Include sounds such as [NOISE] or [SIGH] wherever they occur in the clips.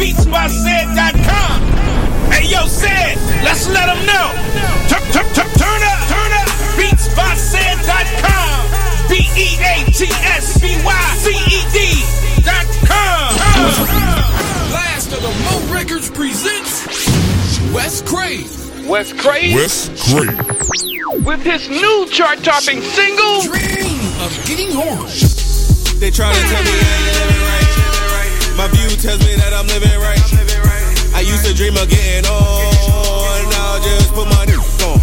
beatsbyced.com. Hey, yo, said, let's let them know. Turn, turn, turn, turn up, turn up. Beatsbyced.com. B E A T S B Y C E D.com. Last of the Mo Records presents Wes Crave. Wes Craig Wes Craig. with his new chart-topping single. Dream of getting home. They tryna tell me I ain't living right. My view tells me that I'm living right. I used to dream of getting on. Now just put my on.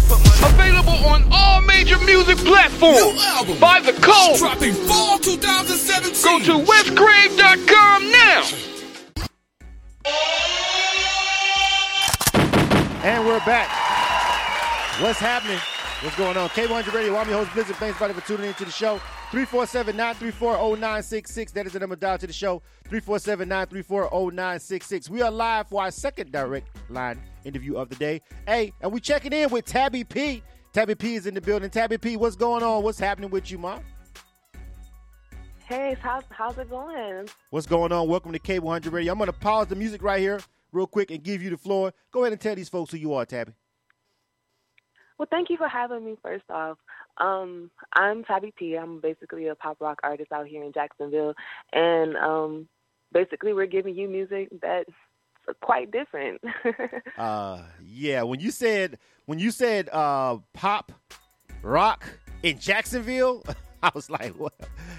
Available on all major music platforms. New album. By the code. Dropping fall 2017. Go to westcrave.com now. And we're back. What's happening? What's going on? K100 Radio. I'm your host, Blizzard. Thanks, everybody, for tuning in to the show. 347-934-0966. That is the number dial to the show. 347-934-0966. We are live for our second direct line interview of the day. Hey, and we checking in with Tabi P. Tabi P is in the building. Tabi P, what's going on? What's happening with you, Mom? Hey, how's how's it going? What's going on? Welcome to K100 Radio. I'm going to pause the music right here real quick and give you the floor. Go ahead and tell these folks who you are, Tabi. Well, thank you for having me. First off, um, I'm Tabi P. I'm basically a pop rock artist out here in Jacksonville, and um, basically we're giving you music that's quite different. [LAUGHS] Uh, yeah. When you said when you said uh, pop rock in Jacksonville, [LAUGHS] I was like, what?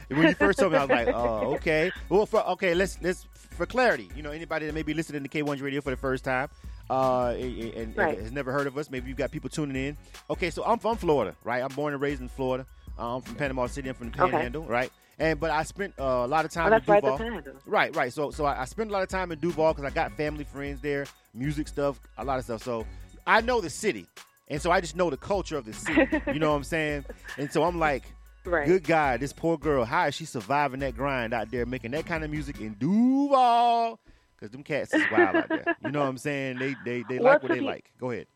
When you first told me, I was like, oh, okay. Well, for, okay, let's let's for clarity. You know, anybody that may be listening to K1's Radio for the first time, uh, and, and Right. has never heard of us. Maybe you've got people tuning in. Okay, so I'm from Florida, right? I'm born and raised in Florida. Uh, I'm from Panama City. I'm from the Okay. Panhandle, right? And but I spent uh, a lot of time oh, in right, Duval. the Right, right. So, so I, I spent a lot of time in Duval because I got family, friends there, music stuff, a lot of stuff. So, I know the city, and so I just know the culture of the city. you know what I'm saying? [LAUGHS] And so I'm like, Right. good God, this poor girl, how is she surviving that grind out there, making that kind of music in Duval? Because them cats is wild out there. You know what I'm saying? They they they Well, like what they be- like. Go ahead.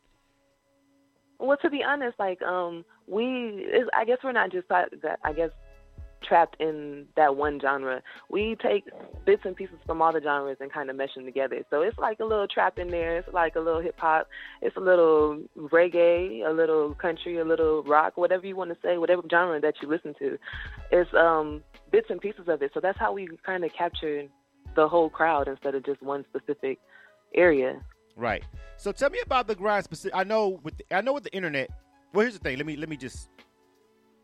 Well, to be honest, like um, we, is, I guess we're not just that. that- I guess trapped in that one genre. We take bits and pieces from all the genres and kind of mesh them together. So it's like a little trap in there. It's like a little hip hop. It's a little reggae, a little country, a little rock, whatever you want to say, whatever genre that you listen to. It's um, bits and pieces of it. So that's how we kind of capture the whole crowd instead of just one specific area. Right. So tell me about the grind specific. I know with the, I know with the internet. Well, here's the thing. Let me let me just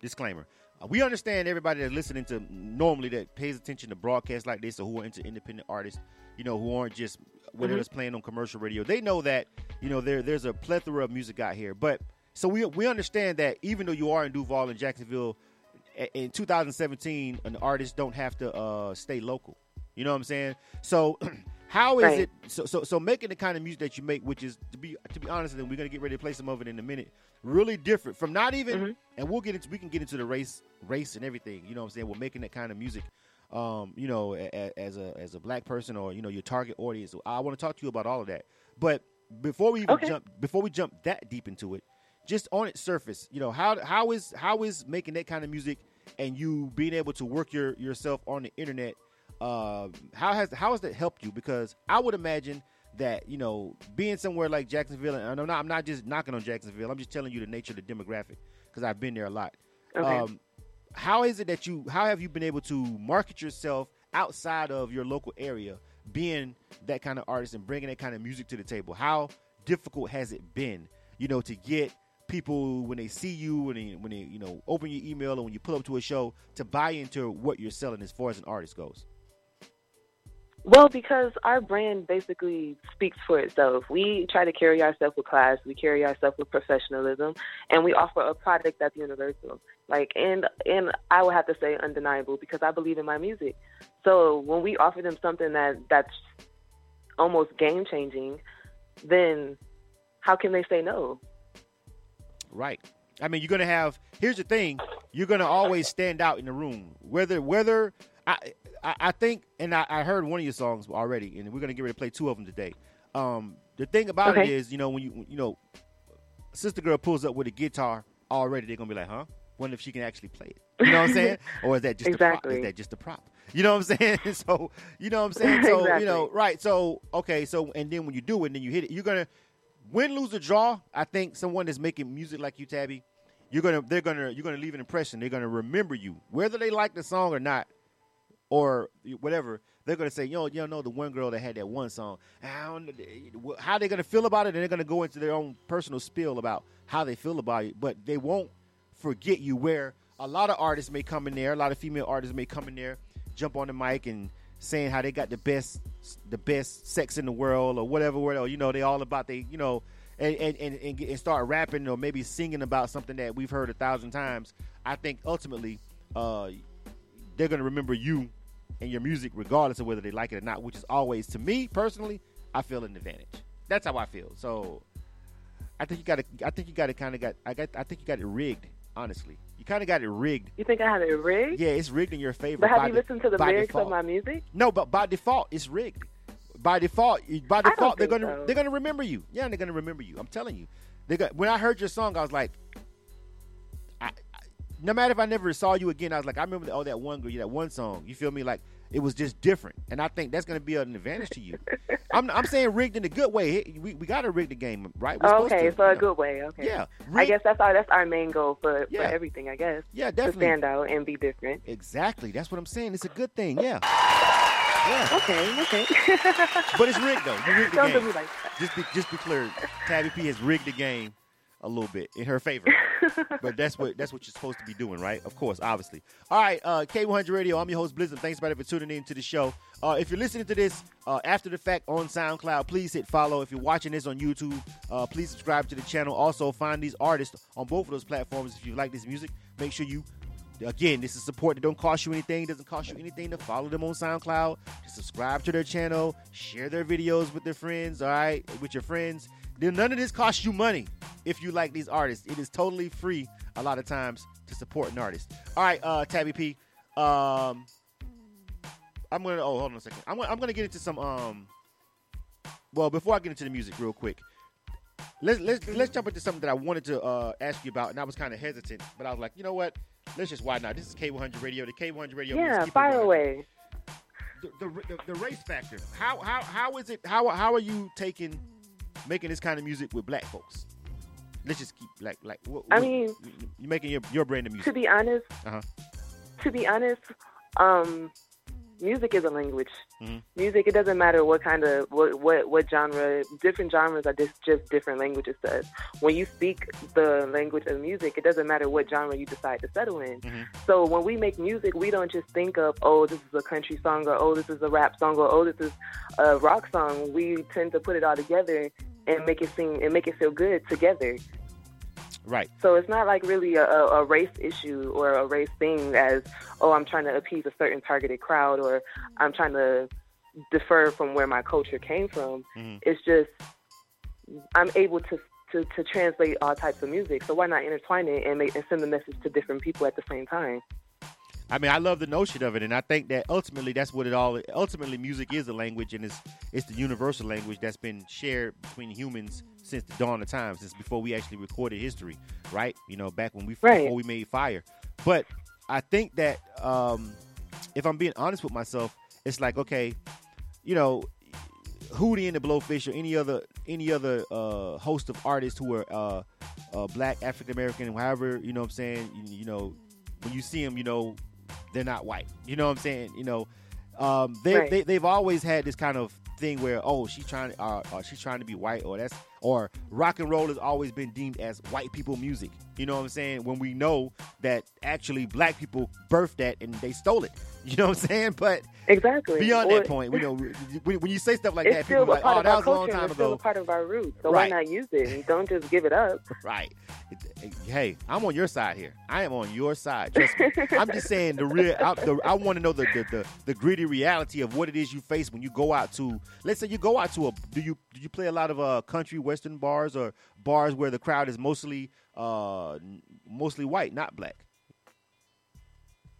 disclaimer. Uh, we understand everybody that's listening to normally that pays attention to broadcasts like this or who are into independent artists. You know, who aren't just whether Mhm. it's playing on commercial radio. They know that you know there there's a plethora of music out here. But so we we understand that even though you are in Duval and Jacksonville, in 2017, an artist don't have to uh, stay local. You know what I'm saying? So [CLEARS THROAT] how is Right. it? So, so so making the kind of music that you make, which is to be to be honest, and we're gonna get ready to play some of it in a minute. Really different from not even, Mhm. and we'll get into we can get into the race race and everything. You know what I'm saying? We're making that kind of music. Um, you know, a, a- as a as a black person or you know your target audience. I want to talk to you about all of that. But before we even Okay. jump, before we jump that deep into it, just on its surface, you know how how is how is making that kind of music and you being able to work your yourself on the internet uh, how has how has that helped you? Because i would imagine that you know being somewhere like jacksonville and i'm not i'm not just knocking on jacksonville. I'm just telling you the nature of the demographic because i've been there a lot. Okay. um, how is it that you how have you been able to market yourself outside of your local area being that kind of artist and bringing that kind of music to the table? How difficult has it been you know to get people when they see you when they when they you know open your email or when you pull up to a show to buy into what you're selling as far as an artist goes Well, because our brand basically speaks for itself. We try to carry ourselves with class, we carry ourselves with professionalism, and we offer a product that's universal. Like, and and I would have to say undeniable because I believe in my music. So when we offer them something that that's almost game changing, then how can they say no? Right. I mean, you're gonna have. Here's the thing: you're gonna always stand out in the room. Whether whether I I, I think, and I, I heard one of your songs already, and we're gonna get ready to play two of them today. Um, the thing about it Okay. is, you know, when you you know, sister girl pulls up with a guitar already, they're gonna be like, huh? Wonder if she can actually play it. You know what I'm saying? [LAUGHS] or is that just a prop? Exactly. Is that just a prop? You know what I'm saying? [LAUGHS] so you know what I'm saying? [LAUGHS] So you know, right? So okay, so and then when you do it, and then you hit it. You're gonna win, lose, or draw. I think someone that's making music like you, Tabi, you're gonna they're gonna you're gonna leave an impression. They're gonna remember you, whether they like the song or not, or whatever. They're gonna say, yo, you know, the one girl that had that one song. Don't how they gonna feel about it, and they're gonna go into their own personal spiel about how they feel about it. But they won't forget you. Where a lot of artists may come in there, a lot of female artists may come in there, jump on the mic and saying how they got the best, the best sex in the world or whatever. Or you know, they all about they, you know, and and, and and start rapping or maybe singing about something that we've heard a thousand times. I think ultimately, uh, they're gonna remember you and your music regardless of whether they like it or not. Which is always, to me personally, I feel an advantage. That's how I feel. So. I think you got to. I think you got to kind of got. I got. I think you got it rigged. Honestly, you kind of got it rigged. You think I have it rigged? Yeah, it's rigged in your favor. But have you de- listened to the lyrics default. of my music? No, but by default, it's rigged. By default, by default, they're gonna so. they're gonna remember you. Yeah, they're gonna remember you. I'm telling you. They got when I heard your song, I was like, no matter if I never saw you again, I was like, I remember oh that one girl, that one song. You feel me? Like it was just different, and I think that's gonna be an advantage to you. [LAUGHS] I'm I'm saying rigged in a good way. We we got to rig the game, right? We're okay, to, so a know. good way. Okay. Yeah, I guess that's our that's our main goal for, Yeah. for everything. I guess Yeah, to definitely. stand out and be different. Exactly. That's what I'm saying. It's a good thing. Yeah. Yeah. Okay, okay. But it's rigged though. You rigged the Don't do game. me like. Just be just be clear. Tabi P has rigged the game a little bit in her favor. but that's what that's what you're supposed to be doing, right? Of course, obviously. All right, uh, K100 Radio. I'm your host Blizzard. Thanks everybody for tuning in to the show. Uh, if you're listening to this uh, after the fact on SoundCloud, please hit follow. If you're watching this on YouTube, uh, please subscribe to the channel. Also, find these artists on both of those platforms. If you like this music, make sure you Again, this is support that don't cost you anything. It Doesn't cost you anything to follow them on SoundCloud. To subscribe to their channel, share their videos with their friends. All right, with your friends. None of this costs you money if you like these artists. It is totally free a lot of times to support an artist. All right, uh, Tabi P. Um, I'm gonna. Oh, hold on a second. I'm gonna, I'm gonna get into some. Um, well, before I get into the music, real quick, let's let's let's jump into something that I wanted to uh, ask you about, and I was kind of hesitant, but I was like, you know what? Let's just why not? This is K100 Radio. The K100 Radio. Yeah, fire 100. away. The, the, the, the race factor. How how how is it? How how are you taking making this kind of music with black folks? Let's just keep like like. What, I what- mean- you're making your your brand of music. To be honest, Uh-huh. to be honest, um, music is a language. Mhm. Music, it doesn't matter what kind of what what what genre. Different genres are just just different languages to us. When you speak the language of music, it doesn't matter what genre you decide to settle in. Mhm. So when we make music, we don't just think of oh this is a country song or oh this is a rap song or oh this is a rock song. We tend to put it all together and make it seem and make it feel good together. Right. So it's not like really a, a race issue or a race thing as, oh, I'm trying to appease a certain targeted crowd or I'm trying to defer from where my culture came from. Mhm. It's just I'm able to, to, to translate all types of music. So why not intertwine it and, make, and send the message to different people at the same time? I mean, I love the notion of it, and I think that ultimately that's what it all. Ultimately, music is a language, and it's it's the universal language that's been shared between humans since the dawn of time, since before we actually recorded history, right? You know, back when we Right. before we made fire. But I think that um, if I'm being honest with myself, it's like okay, you know, Hootie and the Blowfish or any other any other uh, host of artists who are uh, uh, black, African American, however, you know what I'm saying, you, you know, when you see them, you know, they're not white. You know what I'm saying? You know, um, they, Right. they they've always had this kind of thing where oh she's trying uh, uh, she's trying to be white or that's or rock and roll has always been deemed as white people music. You know what I'm saying? When we know that actually black people birthed that and they stole it. You know what I'm saying? But Exactly. beyond Or that point, we know, when, when you say stuff like that, people still are a like, part oh, of that our was a long culture time it's still ago. a part of our roots. So Right. why not use it? And don't just give it up. [LAUGHS] Right. Hey, I'm on your side here. I am on your side. I'm just saying the real. I, the, I want to know the, the the the gritty reality of what it is you face when you go out to. Let's say you go out to a. Do you do you play a lot of uh country western bars or bars where the crowd is mostly uh mostly white, not black?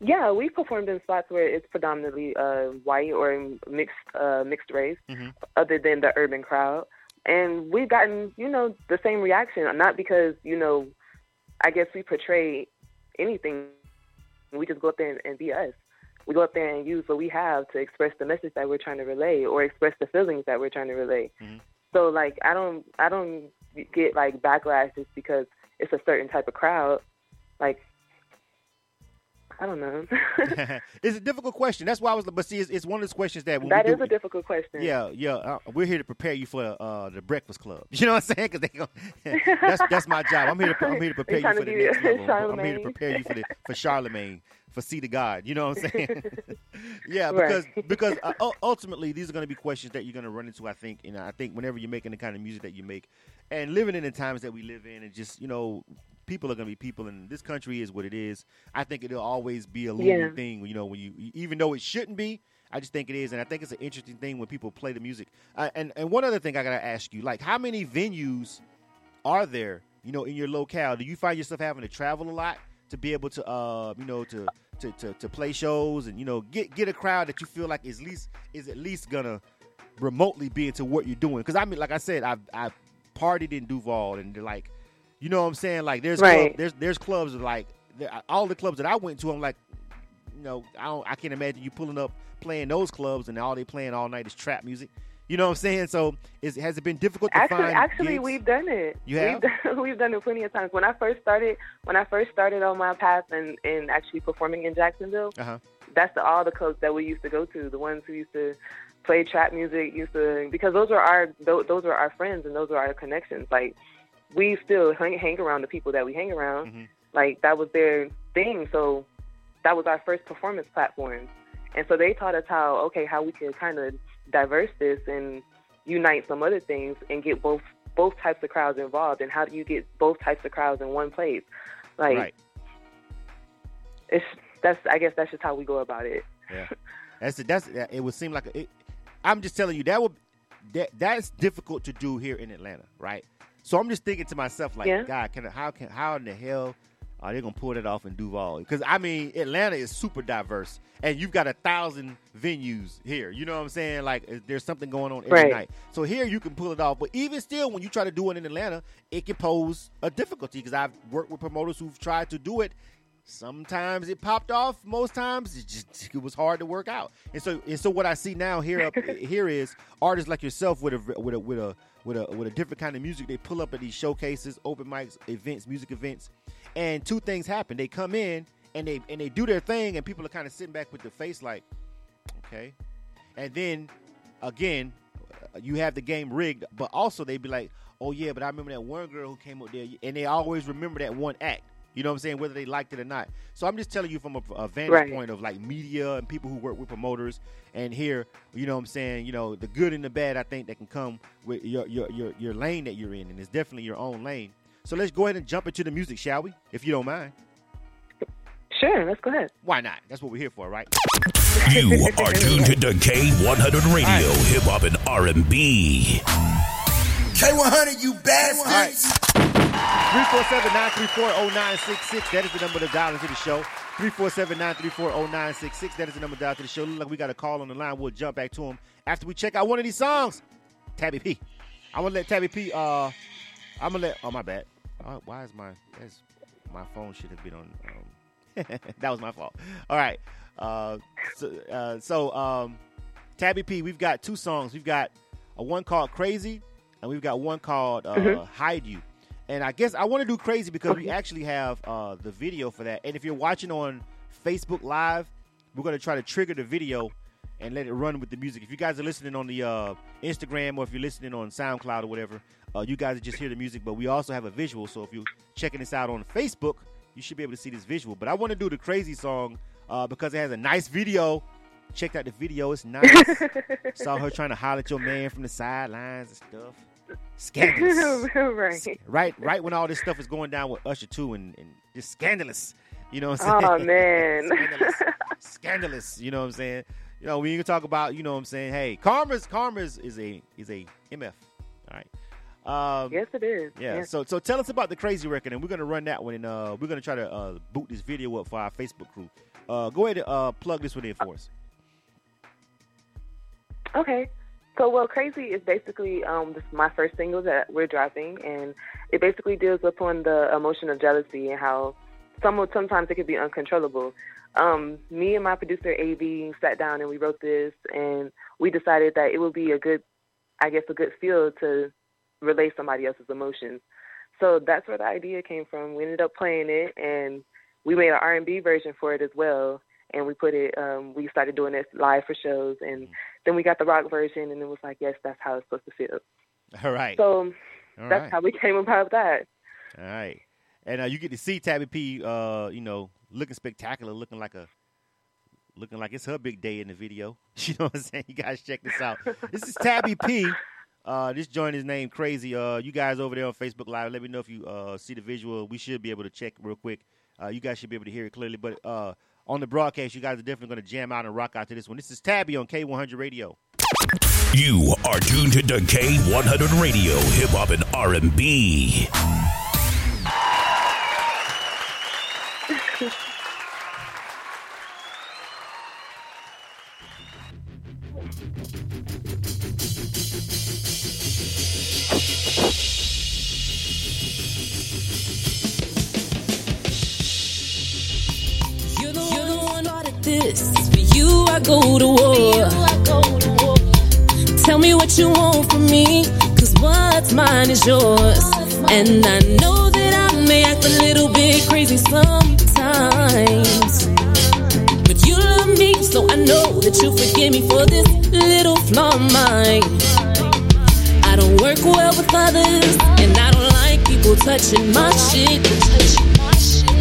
Yeah, we've performed in spots where it's predominantly uh, white or mixed uh, mixed race, Mhm. other than the urban crowd, and we've gotten you know the same reaction. Not because you know, I guess we portray anything we just go up there and, and be us. We go up there and use what we have to express the message that we're trying to relay or express the feelings that we're trying to relay. Mhm. So like I don't I don't get like backlash just because it's a certain type of crowd. Like I don't know. [LAUGHS] it's a difficult question. That's why I was. But see, it's, it's one of those questions that that is do, a difficult question. Yeah, yeah. Uh, we're here to prepare you for uh, the Breakfast Club. [LAUGHS] You know what I'm saying? Because [LAUGHS] that's that's my job. I'm here to I'm here to prepare you for the next level. I'm here to prepare you for the for Charlemagne for See the God. You know what I'm saying? yeah, Right. because because uh, ultimately these are going to be questions that you're going to run into. I think, and I think whenever you're making the kind of music that you make, and living in the times that we live in, and just you know. People are going to be people, and this country is what it is. I think it'll always be a looming Yeah. thing. You know, when you, even though it shouldn't be, I just think it is, and I think it's an interesting thing when people play the music. Uh, and and one other thing I gotta ask you, like, how many venues are there? You know, in your locale, do you find yourself having to travel a lot to be able to, uh, you know, to to, to to play shows and you know get get a crowd that you feel like is least is at least gonna remotely be into what you're doing? Because I mean, like I said, I've I've partied in Duval, and they're like, you know, what I'm saying, like, there's Right. club, there's there's clubs like all the clubs that I went to, I'm like you know, I don't, I can't imagine you pulling up playing those clubs and all they playing all night is trap music. You know what I'm saying? So, is has it been difficult to Actually, find? actually, gigs? we've done it. You have? We've done, [LAUGHS] we've done it plenty of times. When I first started, when I first started on my path and and actually performing in Jacksonville, Uh-huh. that's the, all the clubs that we used to go to. The ones who used to play trap music used to because those are our those, those are our friends and those are our connections. Like we still hang, hang around the people that we hang around. Mhm. Like that was their thing. So that was our first performance platform. And so they taught us how okay how we could kind of diverse this and unite some other things and get both both types of crowds involved. And how do you get both types of crowds in one place? Like right. it's that's I guess that's just how we go about it. Yeah. [LAUGHS] That's it. that's it. Would seem like a, it, I'm just telling you that would that that's difficult to do here in Atlanta, right? So I'm just thinking to myself, like, Yeah. God, can how can how in the hell are they gonna pull that off in Duval? Because I mean, Atlanta is super diverse, and you've got a thousand venues here. You know what I'm saying? Like, there's something going on every Right. night. So here you can pull it off, but even still, when you try to do it in Atlanta, it can pose a difficulty. Because I've worked with promoters who've tried to do it Sometimes it popped off. Most times it just [LAUGHS] it was hard to work out. And so and so what I see now here up [LAUGHS] here is artists like yourself with a with a with a with a with a different kind of music. They pull up at these showcases, open mics, events, music events, and two things happen. They come in and they and they do their thing, and people are kind of sitting back with the face like, okay, and then again, you have the game rigged, but also they'd be like, oh yeah, but I remember that one girl who came up there, and they always remember that one act. You know what I'm saying? Whether they liked it or not. So I'm just telling you from a, a vantage Right. point of like media and people who work with promoters, and here, you know what I'm saying? You know the good and the bad. I think that can come with your your your, your lane that you're in, and it's definitely your own lane. So let's go ahead and jump into the music, shall we? If you don't mind. Sure, let's go ahead. Why not? That's what we're here for, right? You are tuned to the K100 Radio, hip hop and R&B. K100, you bastards. 347-934-0966. That is the number to dial into the show. 347-934-0966. That is the number to dial to the show. Look like we got a call on the line. We'll jump back to him after we check out one of these songs. Tabi P. I'm gonna let Tabi P. Uh, I'm gonna let. Oh my bad. Uh, why is my that's my phone should have been on. Um, [LAUGHS] that was my fault. All right. Uh, so, uh, so um, Tabi P. We've got two songs. We've got a one called Crazy, and we've got one called uh, Hide You. And I guess I want to do Crazy because we actually have uh, the video for that. And if you're watching on Facebook Live, we're going to try to trigger the video and let it run with the music. If you guys are listening on the uh, Instagram or if you're listening on SoundCloud or whatever, uh, you guys just hear the music, but we also have a visual. So if you're checking this out on Facebook, you should be able to see this visual. But I want to do the Crazy song uh, because it has a nice video. Checked out the video; it's nice. [LAUGHS] Saw her trying to holler at your man from the sidelines and stuff. Scandalous [LAUGHS] right. right right when all this stuff is going down with Usher too, and, and just scandalous. You know what I'm saying? Oh man. [LAUGHS] scandalous, scandalous. You know what I'm saying? You know, we can talk about. You know what I'm saying? Hey, Karma's Karma's is a is a MF. All right. Um, yes, it is. yeah. Yes. So so tell us about the crazy record, and we're gonna run that one, and uh, we're gonna try to uh, boot this video up for our Facebook crew. Uh, go ahead and uh, plug this one in for us. Okay. So, well, Crazy is basically um, this is my first single that we're dropping, and it basically deals upon the emotion of jealousy and how some sometimes it could be uncontrollable. Um, me and my producer AV sat down and we wrote this, and we decided that it would be a good, I guess, a good feel to relay somebody else's emotions. So that's where the idea came from. We ended up playing it, and we made an R&B version for it as well. And we put it, um, we started doing it live for shows, and then we got the rock version, and it was like, yes, that's how it's supposed to feel. All right. So All that's right. how we [LAUGHS] came about that. All right. And uh, you get to see Tabi P, uh, you know, looking spectacular, looking like a, looking like it's her big day in the video. [LAUGHS] You know what I'm saying? You guys check this out. this is Tabi P. [LAUGHS] Uh, this joint is named Crazy. Uh, you guys over there on Facebook Live, let me know if you uh, see the visual. We should be able to check real quick. Uh, you guys should be able to hear it clearly. But uh, on the broadcast, you guys are definitely going to jam out and rock out to this one. This is Tabi on K100 Radio. You are tuned to K100 Radio, Hip Hop and R&B. This. For you, I go to war. Tell me what you want from me, cause what's mine is yours. And I know that I may act a little bit crazy sometimes. But you love me, so I know that you forgive me for this little flaw of mine. I don't work well with others, and I don't like people touching my shit.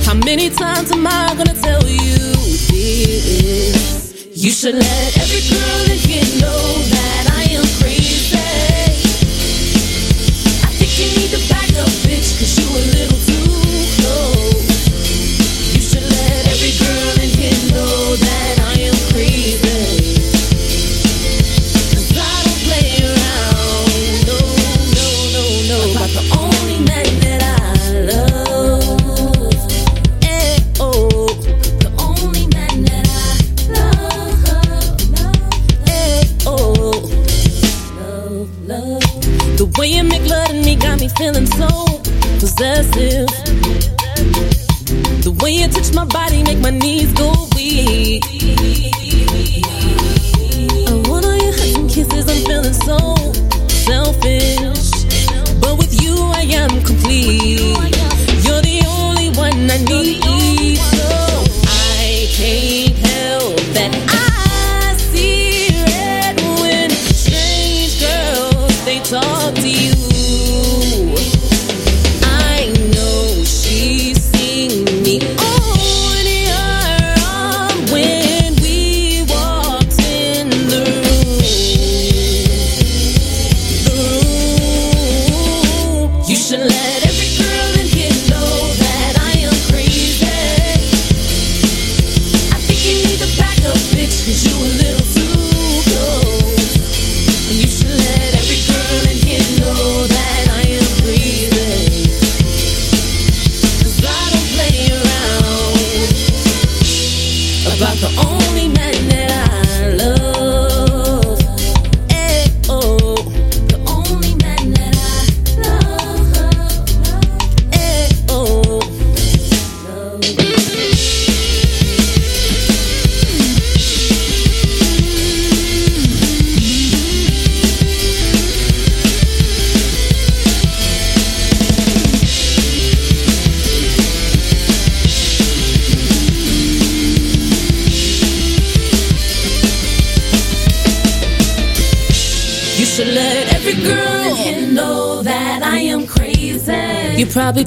How many times am I gonna tell you this? You should let every girl in here know that I am crazy. I think you need to back up, bitch, cause you a little cause you a little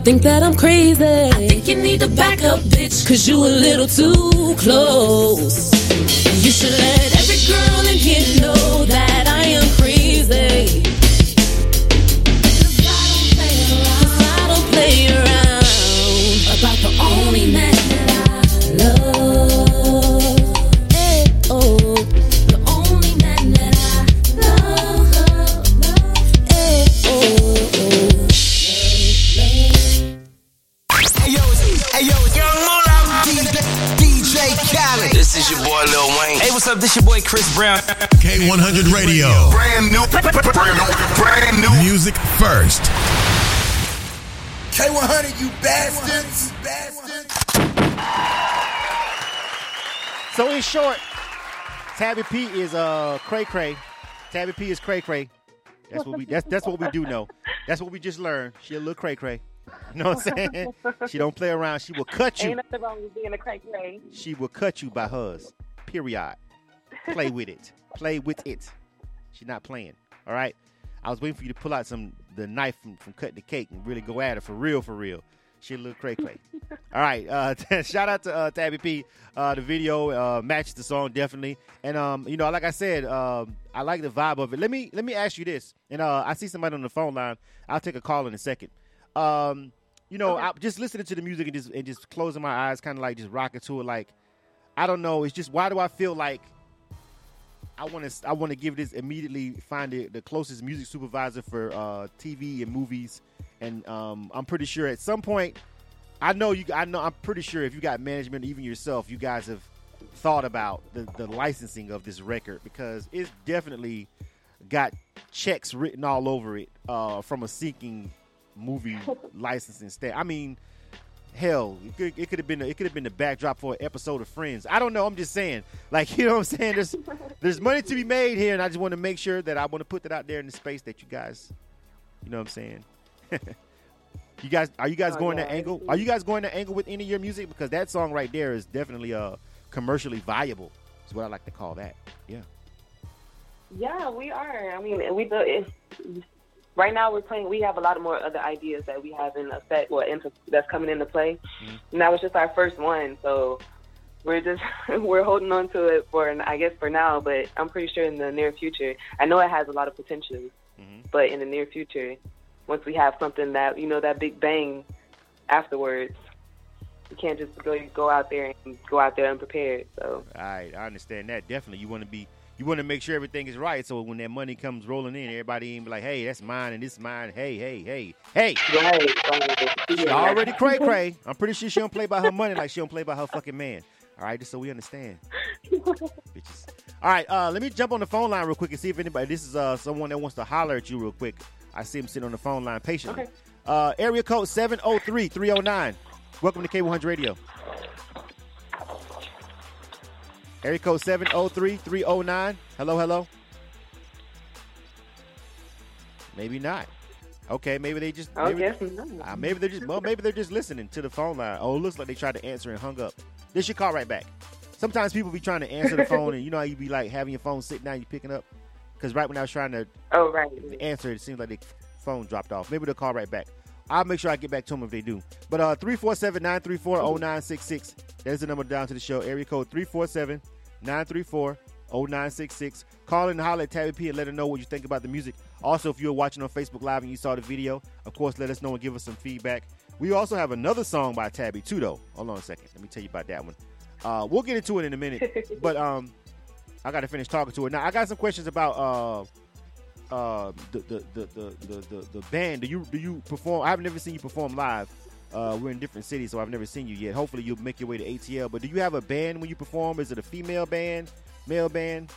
think that I'm crazy. I think you need to back up, bitch, cause you a little too close. You should let K100 Radio. Brand new, brand new, brand new. Music first. K100, you bastards. bastards. So in short, Tabi P is uh cray cray. Tabi P is cray cray. That's what we that's that's what we do know. That's what we just learned. She a little cray cray. You know what I'm saying? she don't play around. She will cut you. Ain't nothing wrong with being a cray cray. She will cut you by hers. Period. Play with it. Play with it. She's not playing. All right. I was waiting for you to pull out some the knife from, from cutting the cake and really go at her for real, for real. She a little cray cray. [LAUGHS] All right. Uh, [LAUGHS] shout out to uh, Tabi P. Uh, the video uh, matched the song definitely, and um, you know, like I said, um, I like the vibe of it. Let me let me ask you this, and uh, I see somebody on the phone line. I'll take a call in a second. Um, you know, I, just listening to the music and just and just closing my eyes, kind of like just rocking to it. Like, I don't know. It's just why do I feel like I want to I want to give this immediately find the, the closest music supervisor for uh, TV and movies, and um, I'm pretty sure at some point, I know you. I know I'm pretty sure if you got management, even yourself, you guys have thought about the, the licensing of this record because it's definitely got checks written all over it uh, from a seeking movie [LAUGHS] licensing state. I mean, hell, it could, it could have been a, it could have been the backdrop for an episode of Friends. I don't know. I'm just saying, like [LAUGHS] you know what I'm saying. There's there's money to be made here, and I just want to make sure that I want to put that out there in the space that you guys, you know what I'm saying. [LAUGHS] you guys, are you guys Oh, going yeah, that angle? Are you guys going that angle with any of your music? Because that song right there is definitely uh commercially viable. Is what I like to call that. Yeah. Yeah, we are. I mean, we do. It, right now, we're playing. We have a lot of more other ideas that we have in effect, or into that's coming into play. Mm-hmm. And that was just our first one, so we're just [LAUGHS] we're holding on to it for, I guess, for now. But I'm pretty sure in the near future, I know it has a lot of potential. Mm-hmm. But in the near future, once we have something that you know that big bang afterwards, you can't just go go out there and go out there unprepared. So All right, I understand that. Definitely, you want to be, you want to make sure everything is right. So when that money comes rolling in, everybody ain't be like, "Hey, that's mine and this is mine." Hey, hey, hey, hey. right, She already cray cray. I'm pretty sure she don't play by her money like she don't play by her fucking man. All right, just so we understand, [LAUGHS] bitches. All right, uh, let me jump on the phone line real quick and see if anybody. This is uh someone that wants to holler at you real quick. I see him sitting on the phone line patiently. Okay. Uh, area code 703-309. Welcome to K100 Radio. Area code 703-309. Hello, hello. Maybe not. Okay, maybe they just I maybe, guess not. uh, maybe they're just well, maybe they're just listening to the phone line. Oh, it looks like they tried to answer and hung up. They should call right back. Sometimes people be trying to answer the [LAUGHS] phone, and you know how you be like having your phone sitting down, you picking up. Because right when I was trying to Oh, right. answer, it seems like the phone dropped off. Maybe they'll call right back. I'll make sure I get back to them if they do. But uh, 347-934-0966. There's the number down to the show. Area code 347-934-0966. Call in and holler at Tabi P and let her know what you think about the music. Also, if you're watching on Facebook Live and you saw the video, of course, let us know and give us some feedback. We also have another song by Tabi too, though. Hold on a second. Let me tell you about that one. Uh, we'll get into it in a minute. [LAUGHS] but um, I got to finish talking to her. Now, I got some questions about uh, uh, the, the, the, the, the, the, band. Do you do you perform? I've never seen you perform live. Uh, we're in different cities, so I've never seen you yet. Hopefully, you'll make your way to ATL. But do you have a band when you perform? Is it a female band, male band?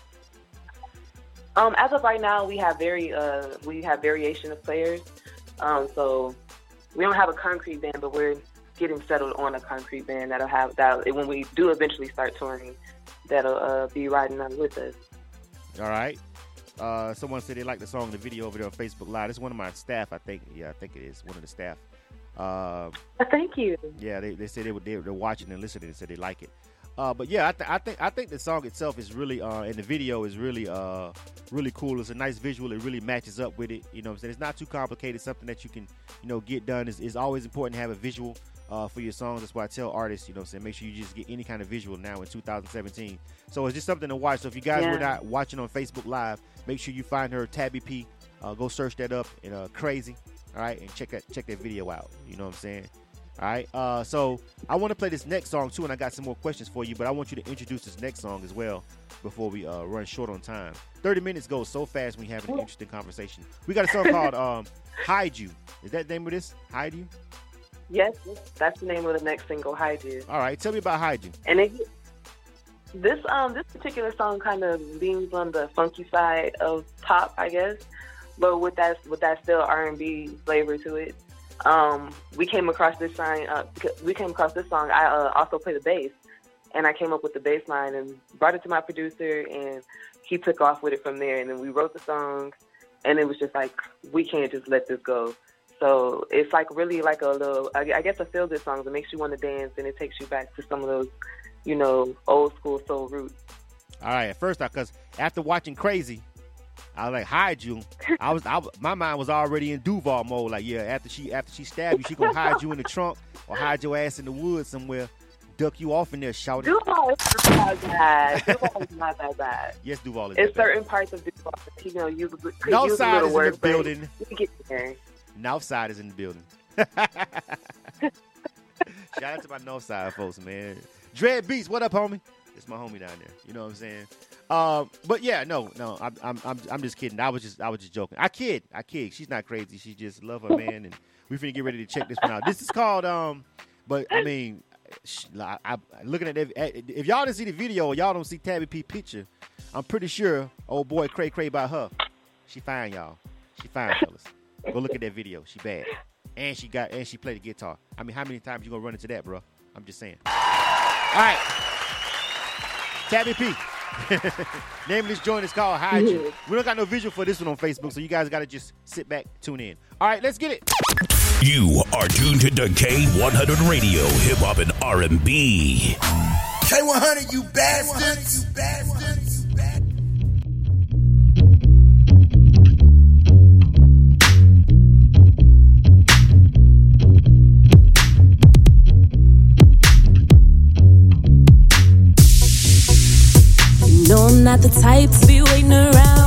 Um, as of right now, we have very uh, we have variation of players. Um, so we don't have a concrete band, but we're getting settled on a concrete band that'll have that when we do eventually start touring, that'll uh, be riding on with us. All right. Uh, someone said they like the song, the video over there on Facebook Live. It's one of my staff, I think. Yeah, I think it is one of the staff. Uh, Thank you. Yeah, they, they said they were they, they're watching and listening and said they like it. Uh, but yeah, I, th- I think I think the song itself is really uh, and the video is really uh, really cool. It's a nice visual. It really matches up with it. You know, what I'm saying it's not too complicated. Something that you can you know get done. is It's always important to have a visual uh, for your songs. That's why I tell artists, you know, what saying make sure you just get any kind of visual now in 2017. So it's just something to watch. So if you guys Yeah. were not watching on Facebook Live, make sure you find her Tabi P. Uh, go search that up and uh, crazy. All right, and check that check that video out. You know what I'm saying? All right. Uh, so I want to play this next song too, and I got some more questions for you. But I want you to introduce this next song as well before we uh, run short on time. Thirty minutes goes so fast when you have an interesting conversation. We got a song called um, "Hide You." Is that the name of this? "Hide You." Yes, that's the name of the next single, "Hide You." All right. Tell me about "Hide You." And it, this um this particular song kind of leans on the funky side of pop, I guess, but with that with that still R and B flavor to it. Um, we came across this song. Uh, we came across this song. I uh, also play the bass, and I came up with the bass line and brought it to my producer, and he took off with it from there. And then we wrote the song, and it was just like we can't just let this go. So it's like really like a little, I I guess, a feel good song that makes you want to dance, and it takes you back to some of those, you know, old school soul roots. All right, at first, because after watching Crazy, I was like hide you. I was, I, my mind was already in Duval mode. Like, yeah, after she after she stabbed you, she gonna hide you in the trunk or hide your ass in the woods somewhere, duck you off in there, shout it. Duval is not that bad. Duval is not that bad. Yes, Duval is. It's that bad. certain parts of Duval you know, you could use a Northside little is in the building. We get there. Northside is in the building. [LAUGHS] Shout out to my Northside folks, man. Dread Beats, what up, homie? It's my homie down there. You know what I'm saying? Um, but yeah, no, no, I'm, I'm, I'm, I'm just kidding. I was just, I was just joking. I kid, I kid. She's not crazy. She just love her man, and we finna get ready to check this one out. This is called, um, but I mean, I, I, looking at if y'all didn't see the video, y'all don't see Tabi P picture. I'm pretty sure old boy Cray Cray by her. She fine, y'all. She fine, fellas. Go look at that video. She bad, and she got, and she played the guitar. I mean, how many times you gonna run into that, bro? I'm just saying. All right, Tabi P. Name of this joint is called Hide You. We don't got no visual for this one on Facebook, so you guys got to just sit back, tune in. All right, let's get it. You are tuned to the K100 Radio, Hip Hop and R&B. K100, you bastards. You bastards. I'm not the type to be waiting around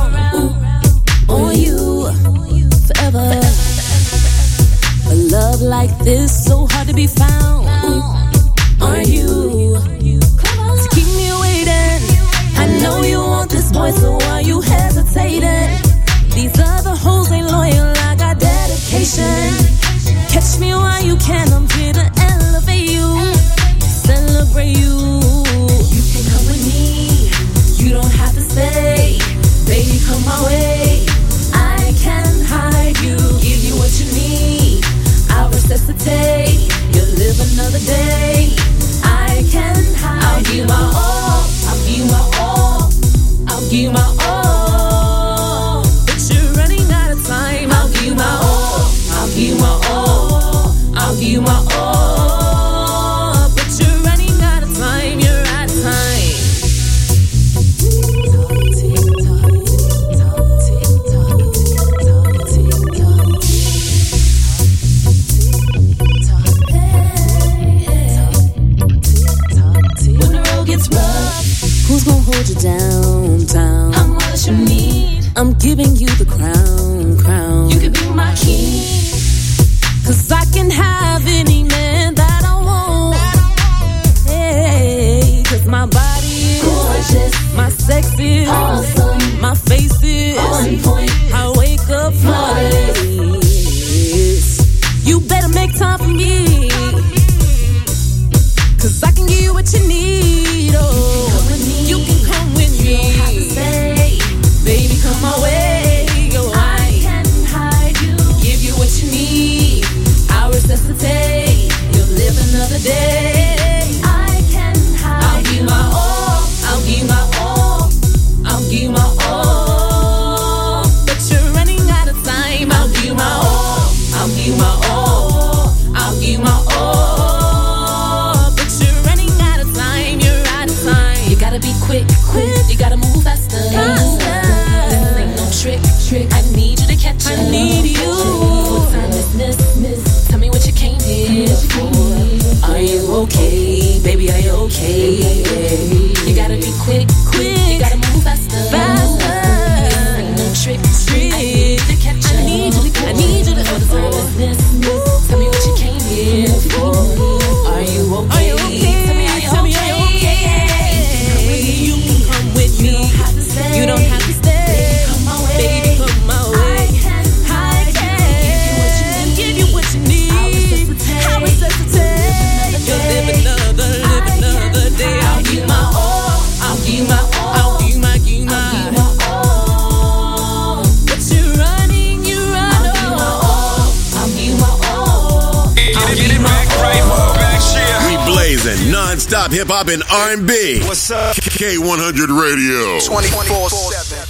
hip hop and R&B. What's up? K100 Radio. 24 7.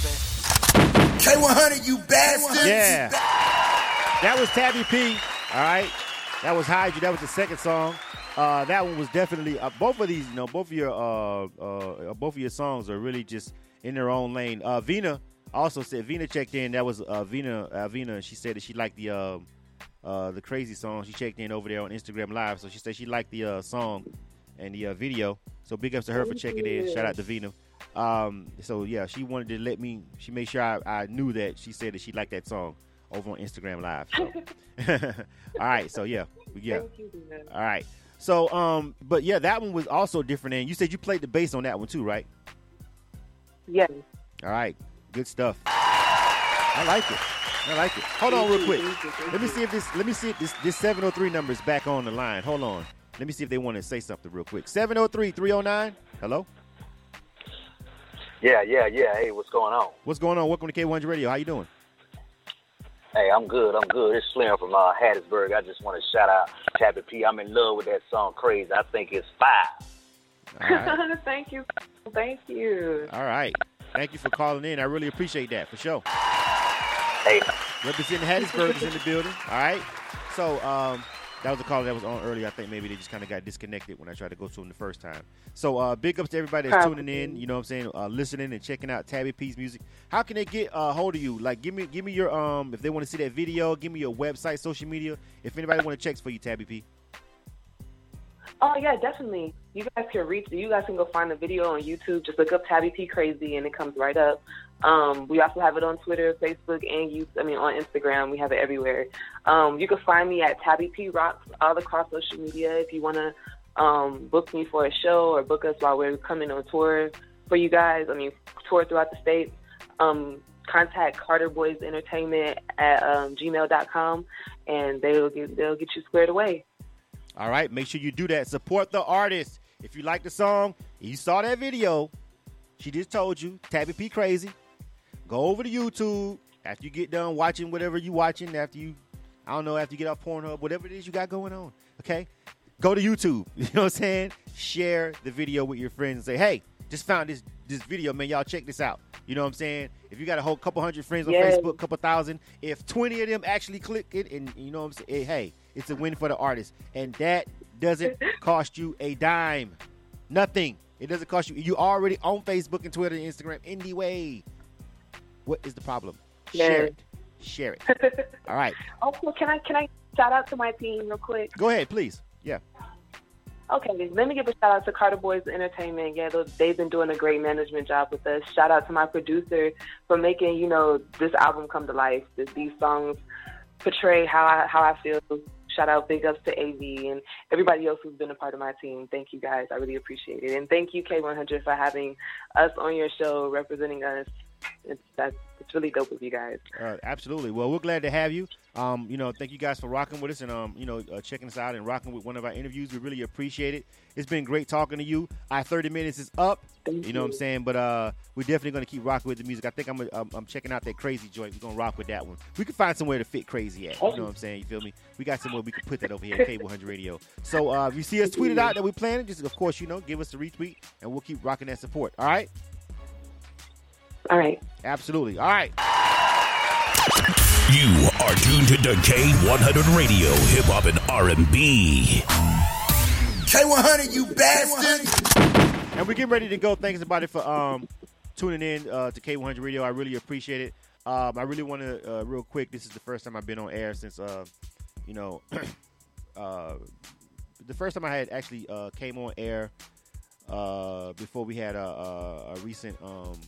K100, you bastards. Yeah. That was Tabi P. All right. That was Hide You. That was the second song. Uh, that one was definitely uh, both of these. You know, both of your uh, uh, both of your songs are really just in their own lane. Uh, Vina also said Vina checked in. That was uh, Vina. Uh, Vina. She said that she liked the uh, uh, the crazy song. She checked in over there on Instagram Live. So she said she liked the uh, song and the uh, video. So big ups to her for checking in. Shout out to Vina. Um, so yeah, she wanted to let me. She made sure I, I knew that she said that she liked that song over on Instagram Live. So. [LAUGHS] [LAUGHS] All right. So yeah, yeah. Thank you. All right. So um, but yeah, that one was also different. And you said you played the bass on that one too, right? Yes. All right. Good stuff. I like it. I like it. Hold on real quick. Let me see if this let me see if this this 703 number is back on the line. Hold on. Let me see if they want to say something real quick. 703-309. Hello? Yeah, yeah, yeah. Hey, what's going on? What's going on? Welcome to K100 Radio. How you doing? Hey, I'm good. I'm good. It's Slim from uh, Hattiesburg. I just want to shout out Tabi P. I'm in love with that song, Crazy. I think it's fire. All right. [LAUGHS] Thank you. Thank you. All right. Thank you for calling in. I really appreciate that for sure. Hey, Representing Hattiesburg is in the building. All right. So um, that was a call that was on earlier. I think maybe they just kind of got disconnected when I tried to go to them the first time. So uh, big ups to everybody that's tuning in. You know what I'm saying? Uh, listening and checking out Tabi P's music. How can they get a hold of you? Like, give me give me your um if they want to see that video. Give me your website, social media. If anybody want to check for you, Tabi P. Oh yeah, definitely. You guys can reach. You guys can go find the video on YouTube. Just look up Tabi P Crazy, and it comes right up. Um, we also have it on Twitter, Facebook, and you. I mean, on Instagram. We have it everywhere. Um, you can find me at Tabi P Rocks all across social media. If you want to um, book me for a show or book us while we're coming on tour for you guys. I mean, tour throughout the state. Um, contact Carter Boys Entertainment at um, gmail.com, and they'll get they'll get you squared away. All right, make sure you do that. Support the artist. If you like the song, you saw that video, she just told you, Tabi P Crazy. Go over to YouTube after you get done watching whatever you watching, after you, I don't know, after you get off Pornhub, whatever it is you got going on, okay? Go to YouTube. [LAUGHS] You know what I'm saying? Share the video with your friends and say, hey, just found this this video, man. Y'all check this out. You know what I'm saying? If you got a whole couple hundred friends on Yes. Facebook, couple thousand, if 20 of them actually click it, and you know what I'm saying? Eh, hey, it's a win for the artist. And that doesn't [LAUGHS] cost you a dime. Nothing. It doesn't cost you. You already on Facebook and Twitter and Instagram anyway. What is the problem? Share it. Share it. [LAUGHS] All right. Also, can I can I shout out to my team real quick? Go ahead, please. Yeah. Okay, let me give a shout out to Carter Boys Entertainment. Yeah, they've been doing a great management job with us. Shout out to my producer for making you know this album come to life. That these songs portray how I how I feel. Shout out, big ups to AV and everybody else who's been a part of my team. Thank you guys, I really appreciate it, and thank you K100 for having us on your show, representing us. It's that's it's really dope with you guys. Uh, absolutely. Well, we're glad to have you. Um, you know, thank you guys for rocking with us and um, you know, uh, checking us out and rocking with one of our interviews. We really appreciate it. It's been great talking to you. Our 30 minutes is up. Thank You know what I'm saying? But uh, we're definitely going to keep rocking with the music. I think I'm, I'm I'm checking out that crazy joint. We're going to rock with that one. We can find somewhere to fit crazy at. You know what I'm saying? You feel me? We got somewhere we can put that over here at K100 Radio. So uh, if you see us tweet it out that we're planning, just of course, you know, give us a retweet and we'll keep rocking that support. All right? All right. Absolutely. All right. You are tuned to K100 Radio, Hip Hop and R&B. K100, you bastards. And we're getting ready to go. Thanks everybody for um, tuning in uh, to K100 Radio. I really appreciate it. Um, I really want to uh, real quick. This is the first time I've been on air since uh, you know [CLEARS THROAT] uh, the first time I had actually uh, came on air uh, before we had a, a, a recent um,